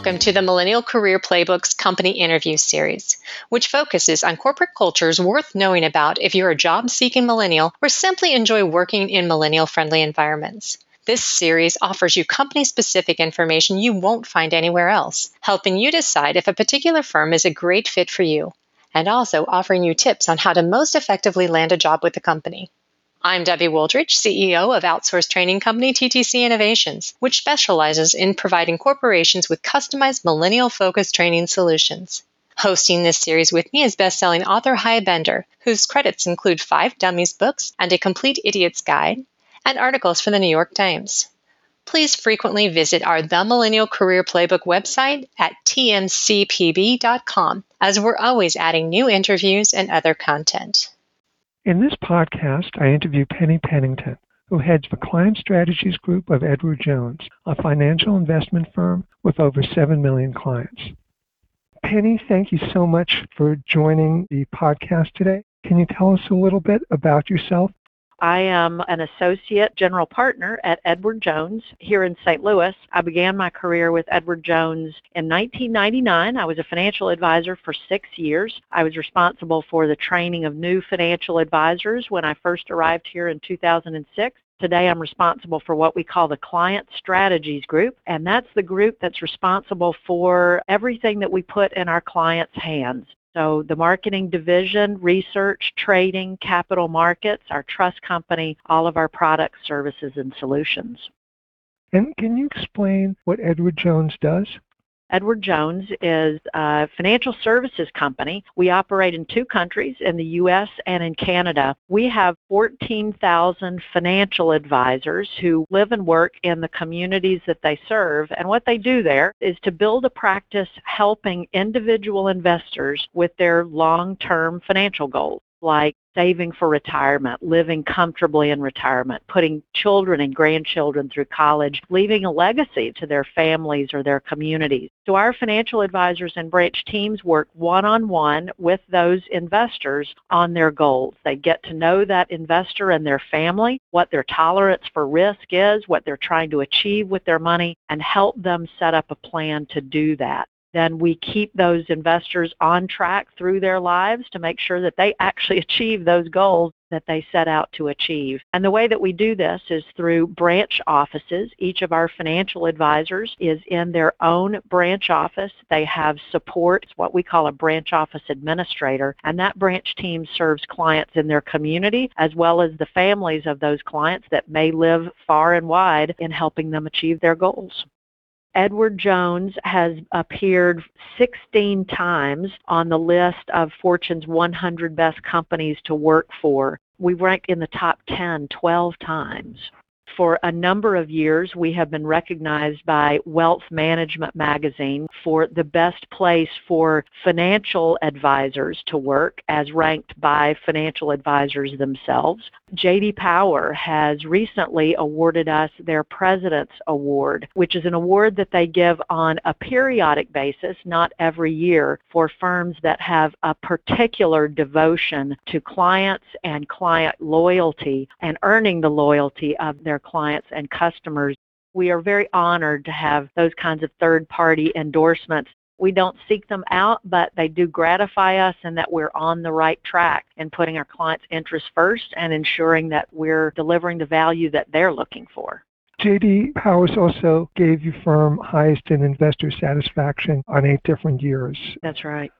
Welcome to the Millennial Career Playbooks Company Interview Series, which focuses on corporate cultures worth knowing about if you're a job seeking millennial or simply enjoy working in millennial friendly environments. This series offers you company specific information you won't find anywhere else, helping you decide if a particular firm is a great fit for you, and also offering you tips on how to most effectively land a job with the company. I'm Debbie Wooldridge, CEO of outsourced training company TTC Innovations, which specializes in providing corporations with customized millennial focused training solutions. Hosting this series with me is best-selling author Hy Bender, whose credits include five Dummies books and a complete idiot's guide, and articles for the New York Times. Please frequently visit our The Millennial Career Playbook website at tmcpb.com, as we're always adding new interviews and other content. In this podcast, I interview Penny Pennington, who heads the Client Strategies Group of Edward Jones, a financial investment firm with over 7 million clients. Penny, thank you so much for joining the podcast today. Can you tell us a little bit about yourself I am an associate general partner at Edward Jones here in St. Louis. I began my career with Edward Jones in 1999. I was a financial advisor for six years. I was responsible for the training of new financial advisors when I first arrived here in 2006. Today I'm responsible for what we call the Client Strategies Group, and that's the group that's responsible for everything that we put in our clients' hands. So the marketing division, research, trading, capital markets, our trust company, all of our products, services, and solutions. And can you explain what Edward Jones does? Edward Jones is a financial services company. We operate in two countries, in the U.S. and in Canada. We have 14,000 financial advisors who live and work in the communities that they serve. And what they do there is to build a practice helping individual investors with their long-term financial goals like saving for retirement, living comfortably in retirement, putting children and grandchildren through college, leaving a legacy to their families or their communities. So our financial advisors and branch teams work one-on-one with those investors on their goals. They get to know that investor and their family, what their tolerance for risk is, what they're trying to achieve with their money, and help them set up a plan to do that then we keep those investors on track through their lives to make sure that they actually achieve those goals that they set out to achieve. And the way that we do this is through branch offices. Each of our financial advisors is in their own branch office. They have support, it's what we call a branch office administrator, and that branch team serves clients in their community as well as the families of those clients that may live far and wide in helping them achieve their goals. Edward Jones has appeared 16 times on the list of Fortune's 100 best companies to work for. We ranked in the top 10 12 times for a number of years, we have been recognized by Wealth Management Magazine for the best place for financial advisors to work as ranked by financial advisors themselves. J.D. Power has recently awarded us their President's Award, which is an award that they give on a periodic basis, not every year, for firms that have a particular devotion to clients and client loyalty and earning the loyalty of their clients and customers. We are very honored to have those kinds of third-party endorsements. We don't seek them out, but they do gratify us and that we're on the right track in putting our clients' interests first and ensuring that we're delivering the value that they're looking for. JD Powers also gave your firm highest in investor satisfaction on eight different years. That's right.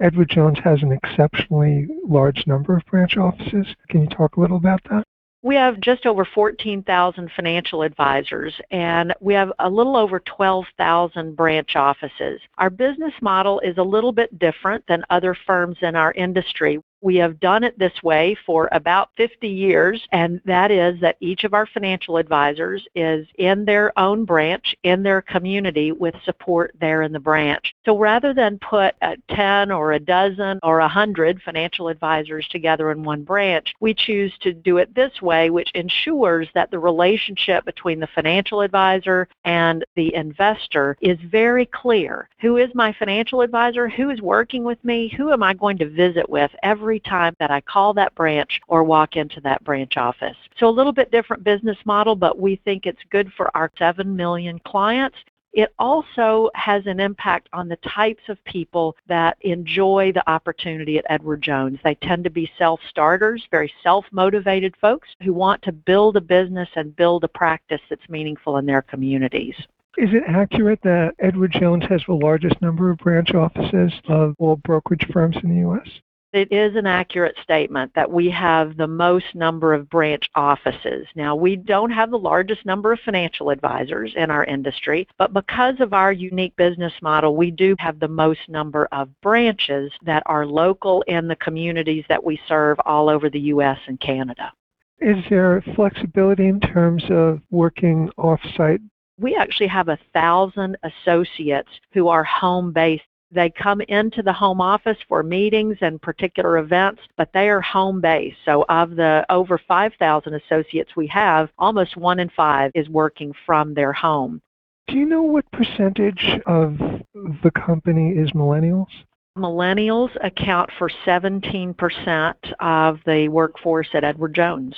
Edward Jones has an exceptionally large number of branch offices. Can you talk a little about that? We have just over 14,000 financial advisors and we have a little over 12,000 branch offices. Our business model is a little bit different than other firms in our industry. We have done it this way for about 50 years, and that is that each of our financial advisors is in their own branch, in their community, with support there in the branch. So rather than put a 10 or a dozen or a 100 financial advisors together in one branch, we choose to do it this way, which ensures that the relationship between the financial advisor and the investor is very clear. Who is my financial advisor? Who is working with me? Who am I going to visit with every every time that I call that branch or walk into that branch office. So a little bit different business model, but we think it's good for our 7 million clients It also has an impact on the types of people that enjoy the opportunity at Edward Jones. They tend to be self-starters, very self-motivated folks who want to build a business and build a practice that's meaningful in their communities. Is it accurate that Edward Jones has the largest number of branch offices of all brokerage firms in the U.S.? It is an accurate statement that we have the most number of branch offices. Now, we don't have the largest number of financial advisors in our industry, but because of our unique business model, we do have the most number of branches that are local in the communities that we serve all over the U.S. and Canada. Is there flexibility in terms of working off-site? We actually have a thousand associates who are home based they come into the home office for meetings and particular events, but they are home based. So of the over 5,000 associates we have, almost one in five is working from their home. Do you know what percentage of the company is millennials? Millennials account for 17% of the workforce at Edward Jones.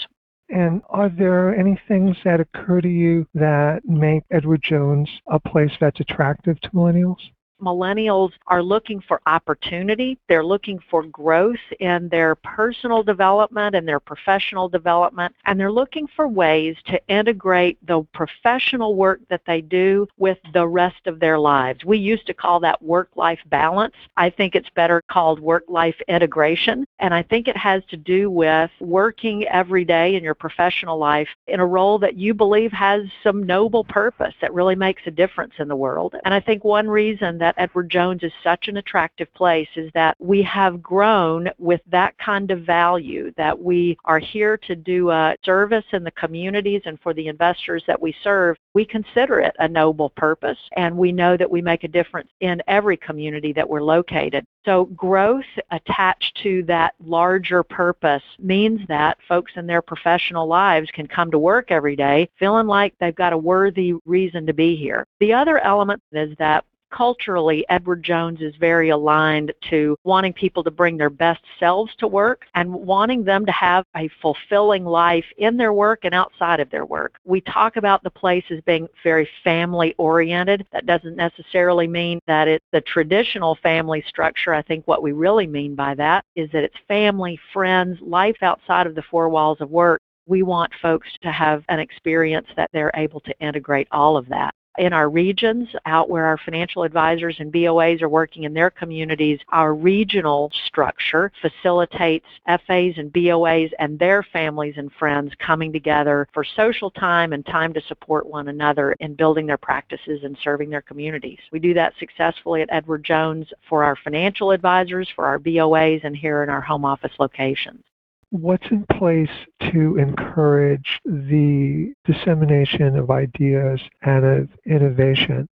And are there any things that occur to you that make Edward Jones a place that's attractive to millennials? Millennials are looking for opportunity. They're looking for growth in their personal development and their professional development. And they're looking for ways to integrate the professional work that they do with the rest of their lives. We used to call that work-life balance. I think it's better called work-life integration. And I think it has to do with working every day in your professional life in a role that you believe has some noble purpose that really makes a difference in the world. And I think one reason that Edward Jones is such an attractive place is that we have grown with that kind of value, that we are here to do a service in the communities and for the investors that we serve. We consider it a noble purpose, and we know that we make a difference in every community that we're located. So growth attached to that larger purpose means that folks in their professional lives can come to work every day feeling like they've got a worthy reason to be here. The other element is that culturally, Edward Jones is very aligned to wanting people to bring their best selves to work and wanting them to have a fulfilling life in their work and outside of their work. We talk about the place as being very family oriented. That doesn't necessarily mean that it's the traditional family structure. I think what we really mean by that is that it's family, friends, life outside of the four walls of work we want folks to have an experience that they're able to integrate all of that in our regions, out where our financial advisors and BOAs are working in their communities, our regional structure facilitates FAs and BOAs and their families and friends coming together for social time and time to support one another in building their practices and serving their communities. We do that successfully at Edward Jones for our financial advisors, for our BOAs, and here in our home office locations what's in place to encourage the dissemination of ideas and of innovation?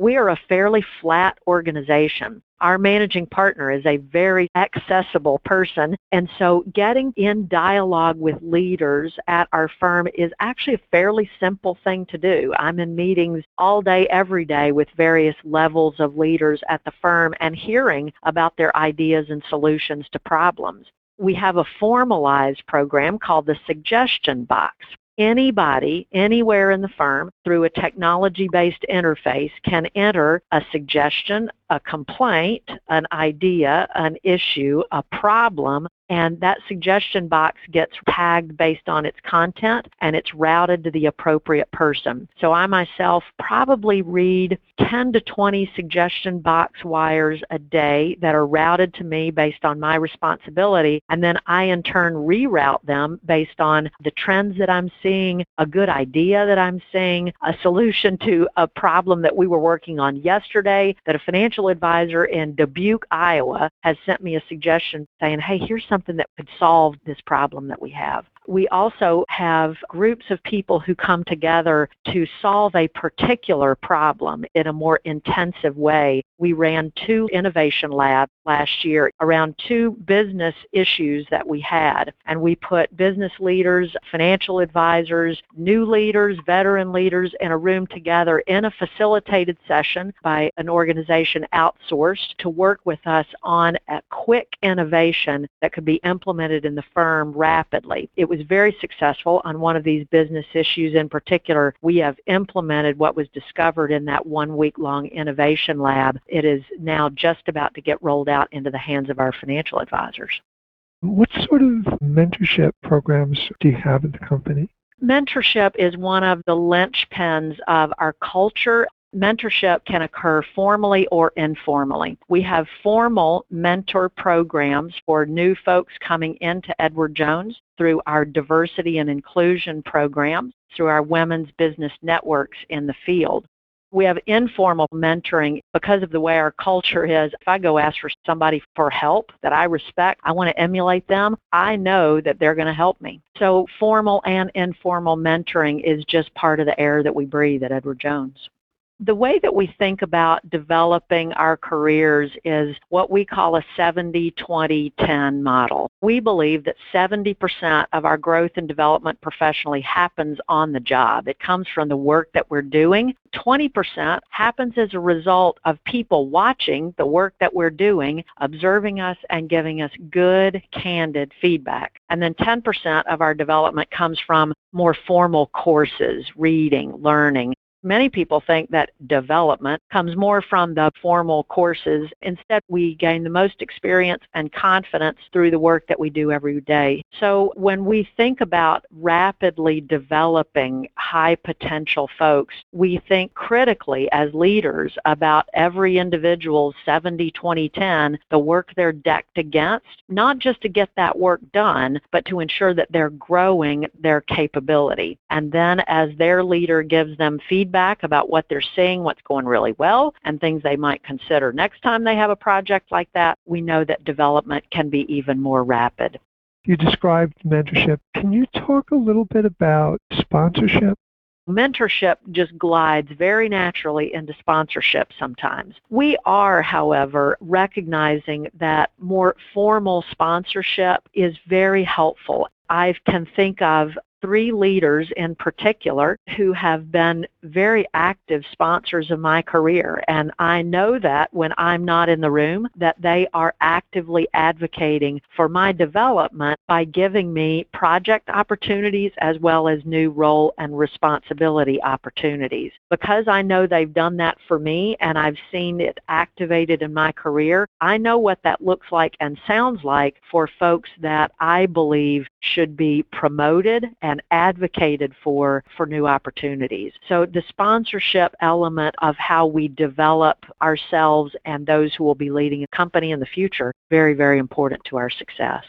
We are a fairly flat organization. Our managing partner is a very accessible person, and so getting in dialogue with leaders at our firm is actually a fairly simple thing to do. I'm in meetings all day, every day with various levels of leaders at the firm and hearing about their ideas and solutions to problems we have a formalized program called the Suggestion Box. Anybody, anywhere in the firm, through a technology-based interface can enter a suggestion, a complaint, an idea, an issue, a problem, and that suggestion box gets tagged based on its content and it's routed to the appropriate person. So I myself probably read 10 to 20 suggestion box wires a day that are routed to me based on my responsibility and then I in turn reroute them based on the trends that I'm seeing, a good idea that I'm seeing, a solution to a problem that we were working on yesterday that a financial advisor in Dubuque, Iowa has sent me a suggestion saying, hey, here's something that could solve this problem that we have. We also have groups of people who come together to solve a particular problem in a more intensive way. We ran two innovation labs last year around two business issues that we had. And we put business leaders, financial advisors, new leaders, veteran leaders in a room together in a facilitated session by an organization outsourced to work with us on a quick innovation that could be implemented in the firm rapidly. It was was very successful on one of these business issues in particular. We have implemented what was discovered in that one week long innovation lab. It is now just about to get rolled out into the hands of our financial advisors. What sort of mentorship programs do you have at the company? Mentorship is one of the linchpins of our culture Mentorship can occur formally or informally. We have formal mentor programs for new folks coming into Edward Jones through our diversity and inclusion programs, through our women's business networks in the field. We have informal mentoring because of the way our culture is. If I go ask for somebody for help that I respect, I want to emulate them, I know that they're going to help me. So formal and informal mentoring is just part of the air that we breathe at Edward Jones the way that we think about developing our careers is what we call a 70-20-10 model. We believe that 70% of our growth and development professionally happens on the job. It comes from the work that we're doing. 20% happens as a result of people watching the work that we're doing, observing us and giving us good, candid feedback. And then 10% of our development comes from more formal courses, reading, learning, Many people think that development comes more from the formal courses. Instead, we gain the most experience and confidence through the work that we do every day. So when we think about rapidly developing high potential folks, we think critically as leaders about every individual's 70, 20, 10, the work they're decked against, not just to get that work done, but to ensure that they're growing their capability. And then as their leader gives them feedback, feedback about what they're seeing, what's going really well, and things they might consider next time they have a project like that, we know that development can be even more rapid. You described mentorship. Can you talk a little bit about sponsorship? mentorship just glides very naturally into sponsorship sometimes. We are, however, recognizing that more formal sponsorship is very helpful. I can think of three leaders in particular who have been very active sponsors of my career and I know that when I'm not in the room that they are actively advocating for my development by giving me project opportunities as well as new role and responsibility opportunities. Because I know they've done that for me and I've seen it activated in my career, I know what that looks like and sounds like for folks that I believe should be promoted and advocated for for new opportunities. So the sponsorship element of how we develop ourselves and those who will be leading a company in the future, very, very important to our success.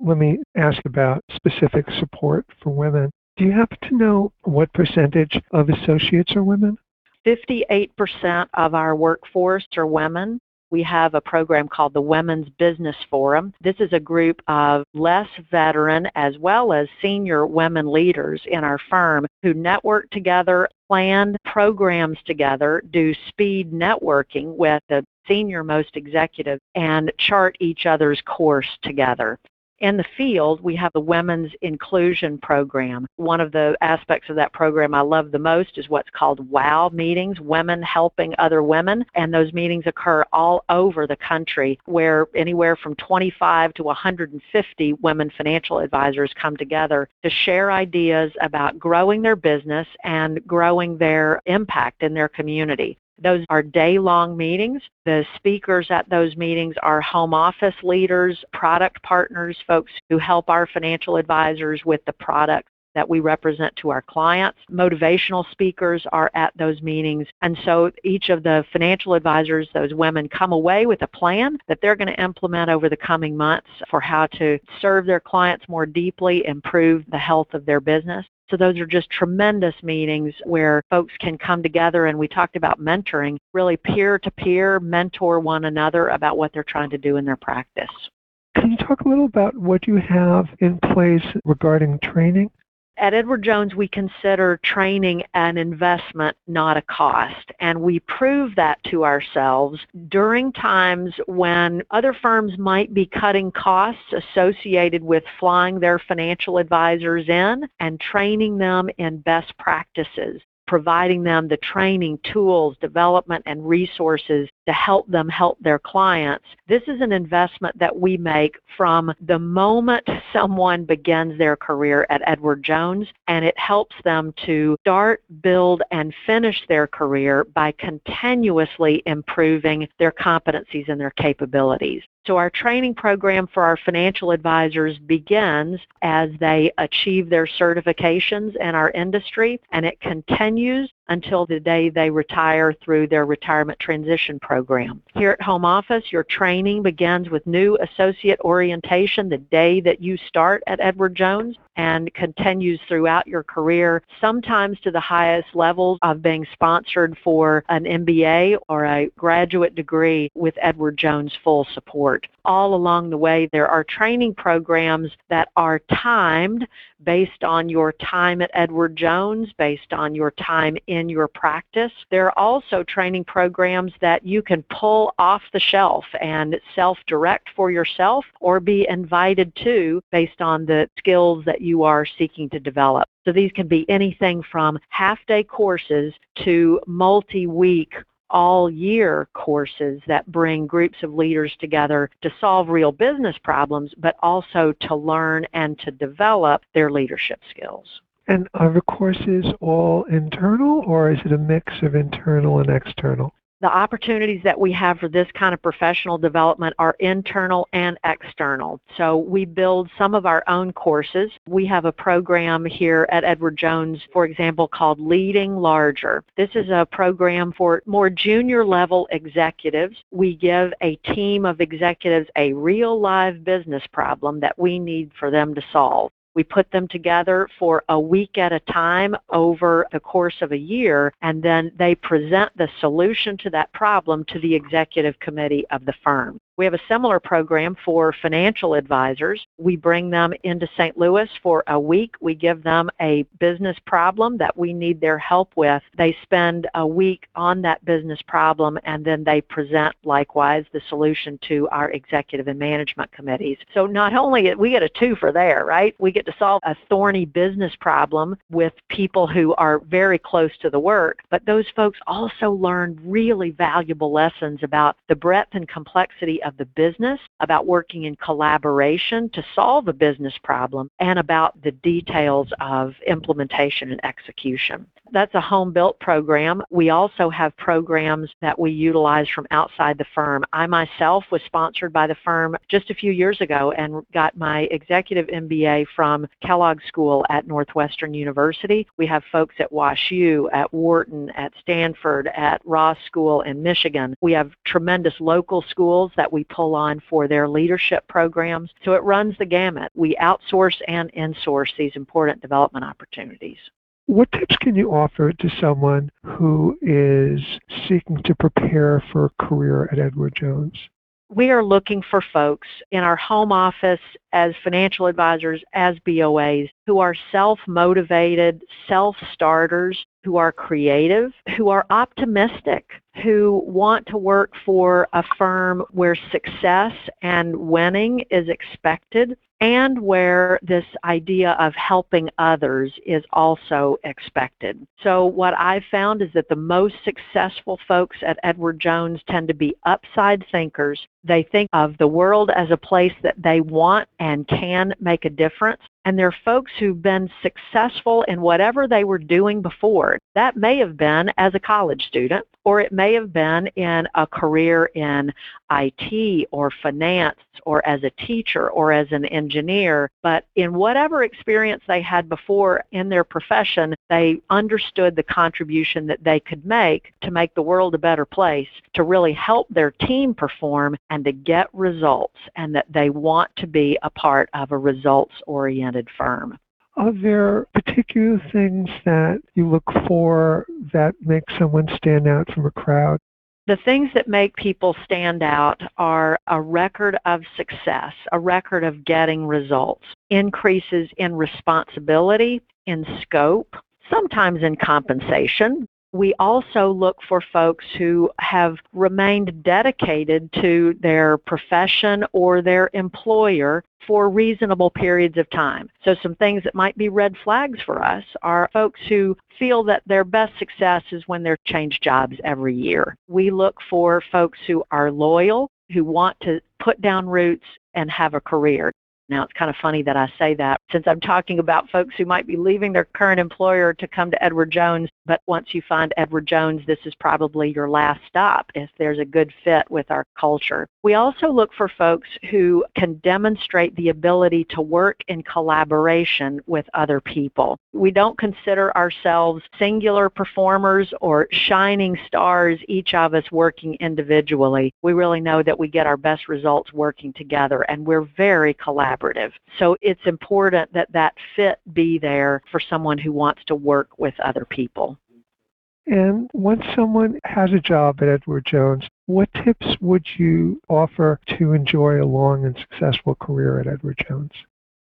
Let me ask about specific support for women. Do you happen to know what percentage of associates are women? 58% of our workforce are women we have a program called the Women's Business Forum. This is a group of less veteran as well as senior women leaders in our firm who network together, plan programs together, do speed networking with the senior most executive, and chart each other's course together. In the field, we have the Women's Inclusion Program. One of the aspects of that program I love the most is what's called WOW meetings, Women Helping Other Women. And those meetings occur all over the country where anywhere from 25 to 150 women financial advisors come together to share ideas about growing their business and growing their impact in their community. Those are day-long meetings. The speakers at those meetings are home office leaders, product partners, folks who help our financial advisors with the products that we represent to our clients. Motivational speakers are at those meetings. And so each of the financial advisors, those women, come away with a plan that they're going to implement over the coming months for how to serve their clients more deeply, improve the health of their business. So those are just tremendous meetings where folks can come together and we talked about mentoring, really peer-to-peer mentor one another about what they're trying to do in their practice. Can you talk a little about what you have in place regarding training? At Edward Jones, we consider training an investment, not a cost. And we prove that to ourselves during times when other firms might be cutting costs associated with flying their financial advisors in and training them in best practices providing them the training, tools, development, and resources to help them help their clients. This is an investment that we make from the moment someone begins their career at Edward Jones, and it helps them to start, build, and finish their career by continuously improving their competencies and their capabilities. So our training program for our financial advisors begins as they achieve their certifications in our industry and it continues until the day they retire through their retirement transition program. Here at Home Office, your training begins with new associate orientation the day that you start at Edward Jones and continues throughout your career, sometimes to the highest levels of being sponsored for an MBA or a graduate degree with Edward Jones full support. All along the way, there are training programs that are timed based on your time at Edward Jones, based on your time in your practice. There are also training programs that you can pull off the shelf and self-direct for yourself or be invited to based on the skills that you are seeking to develop. So these can be anything from half-day courses to multi-week all year courses that bring groups of leaders together to solve real business problems, but also to learn and to develop their leadership skills. And are the courses all internal or is it a mix of internal and external? the opportunities that we have for this kind of professional development are internal and external. So we build some of our own courses. We have a program here at Edward Jones, for example, called Leading Larger. This is a program for more junior level executives. We give a team of executives a real live business problem that we need for them to solve. We put them together for a week at a time over the course of a year, and then they present the solution to that problem to the executive committee of the firm. We have a similar program for financial advisors. We bring them into St. Louis for a week. We give them a business problem that we need their help with. They spend a week on that business problem and then they present likewise the solution to our executive and management committees. So not only we get a two for there, right? We get to solve a thorny business problem with people who are very close to the work, but those folks also learn really valuable lessons about the breadth and complexity of the business, about working in collaboration to solve a business problem, and about the details of implementation and execution. That's a home built program. We also have programs that we utilize from outside the firm. I myself was sponsored by the firm just a few years ago and got my executive MBA from Kellogg School at Northwestern University. We have folks at WashU, at Wharton, at Stanford, at Ross School in Michigan. We have tremendous local schools that we pull on for their leadership programs. So it runs the gamut. We outsource and insource these important development opportunities. What tips can you offer to someone who is seeking to prepare for a career at Edward Jones? We are looking for folks in our home office as financial advisors, as BOAs, who are self-motivated, self-starters, who are creative, who are optimistic, who want to work for a firm where success and winning is expected and where this idea of helping others is also expected. So what I've found is that the most successful folks at Edward Jones tend to be upside thinkers. They think of the world as a place that they want and can make a difference and they're folks who've been successful in whatever they were doing before. That may have been as a college student, or it may have been in a career in IT or finance or as a teacher or as an engineer. But in whatever experience they had before in their profession, they understood the contribution that they could make to make the world a better place, to really help their team perform and to get results, and that they want to be a part of a results-oriented firm. Are there particular things that you look for that make someone stand out from a crowd? The things that make people stand out are a record of success, a record of getting results, increases in responsibility, in scope, sometimes in compensation, We also look for folks who have remained dedicated to their profession or their employer for reasonable periods of time. So some things that might be red flags for us are folks who feel that their best success is when they're change jobs every year. We look for folks who are loyal, who want to put down roots and have a career. Now, it's kind of funny that I say that since I'm talking about folks who might be leaving their current employer to come to Edward Jones, but once you find Edward Jones, this is probably your last stop if there's a good fit with our culture. We also look for folks who can demonstrate the ability to work in collaboration with other people. We don't consider ourselves singular performers or shining stars, each of us working individually. We really know that we get our best results working together, and we're very collaborative. So it's important that that fit be there for someone who wants to work with other people. And once someone has a job at Edward Jones, what tips would you offer to enjoy a long and successful career at Edward Jones?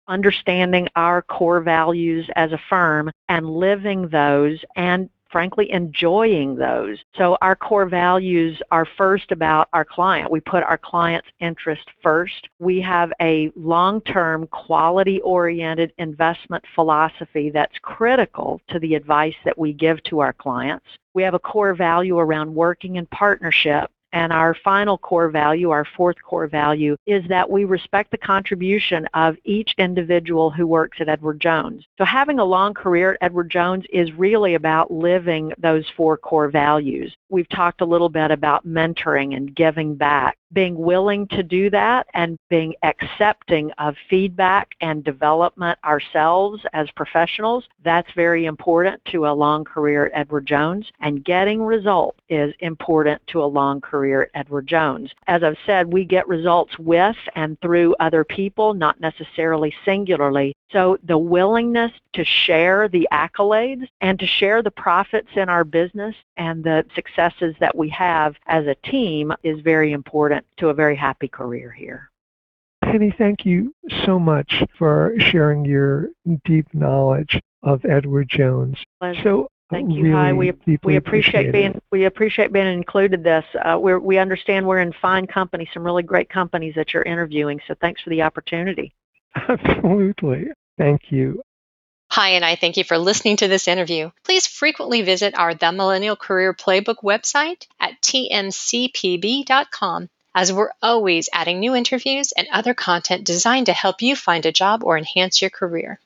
Understanding our core values as a firm and living those and frankly enjoying those. So our core values are first about our client. We put our client's interest first. We have a long-term quality-oriented investment philosophy that's critical to the advice that we give to our clients. We have a core value around working in partnership and our final core value, our fourth core value, is that we respect the contribution of each individual who works at Edward Jones. So having a long career at Edward Jones is really about living those four core values. We've talked a little bit about mentoring and giving back being willing to do that and being accepting of feedback and development ourselves as professionals, that's very important to a long career at Edward Jones. And getting results is important to a long career at Edward Jones. As I've said, we get results with and through other people, not necessarily singularly. So the willingness to share the accolades and to share the profits in our business and the successes that we have as a team is very important to a very happy career here. Penny, thank you so much for sharing your deep knowledge of Edward Jones. Pleasure. So Thank you. Really Hi. We, we appreciate being we appreciate being included. This uh, we we understand we're in fine company, some really great companies that you're interviewing. So thanks for the opportunity. Absolutely. Thank you. Hy, and I thank you for listening to this interview. Please frequently visit our The Millennial Career Playbook website at tmcpb.com as we're always adding new interviews and other content designed to help you find a job or enhance your career.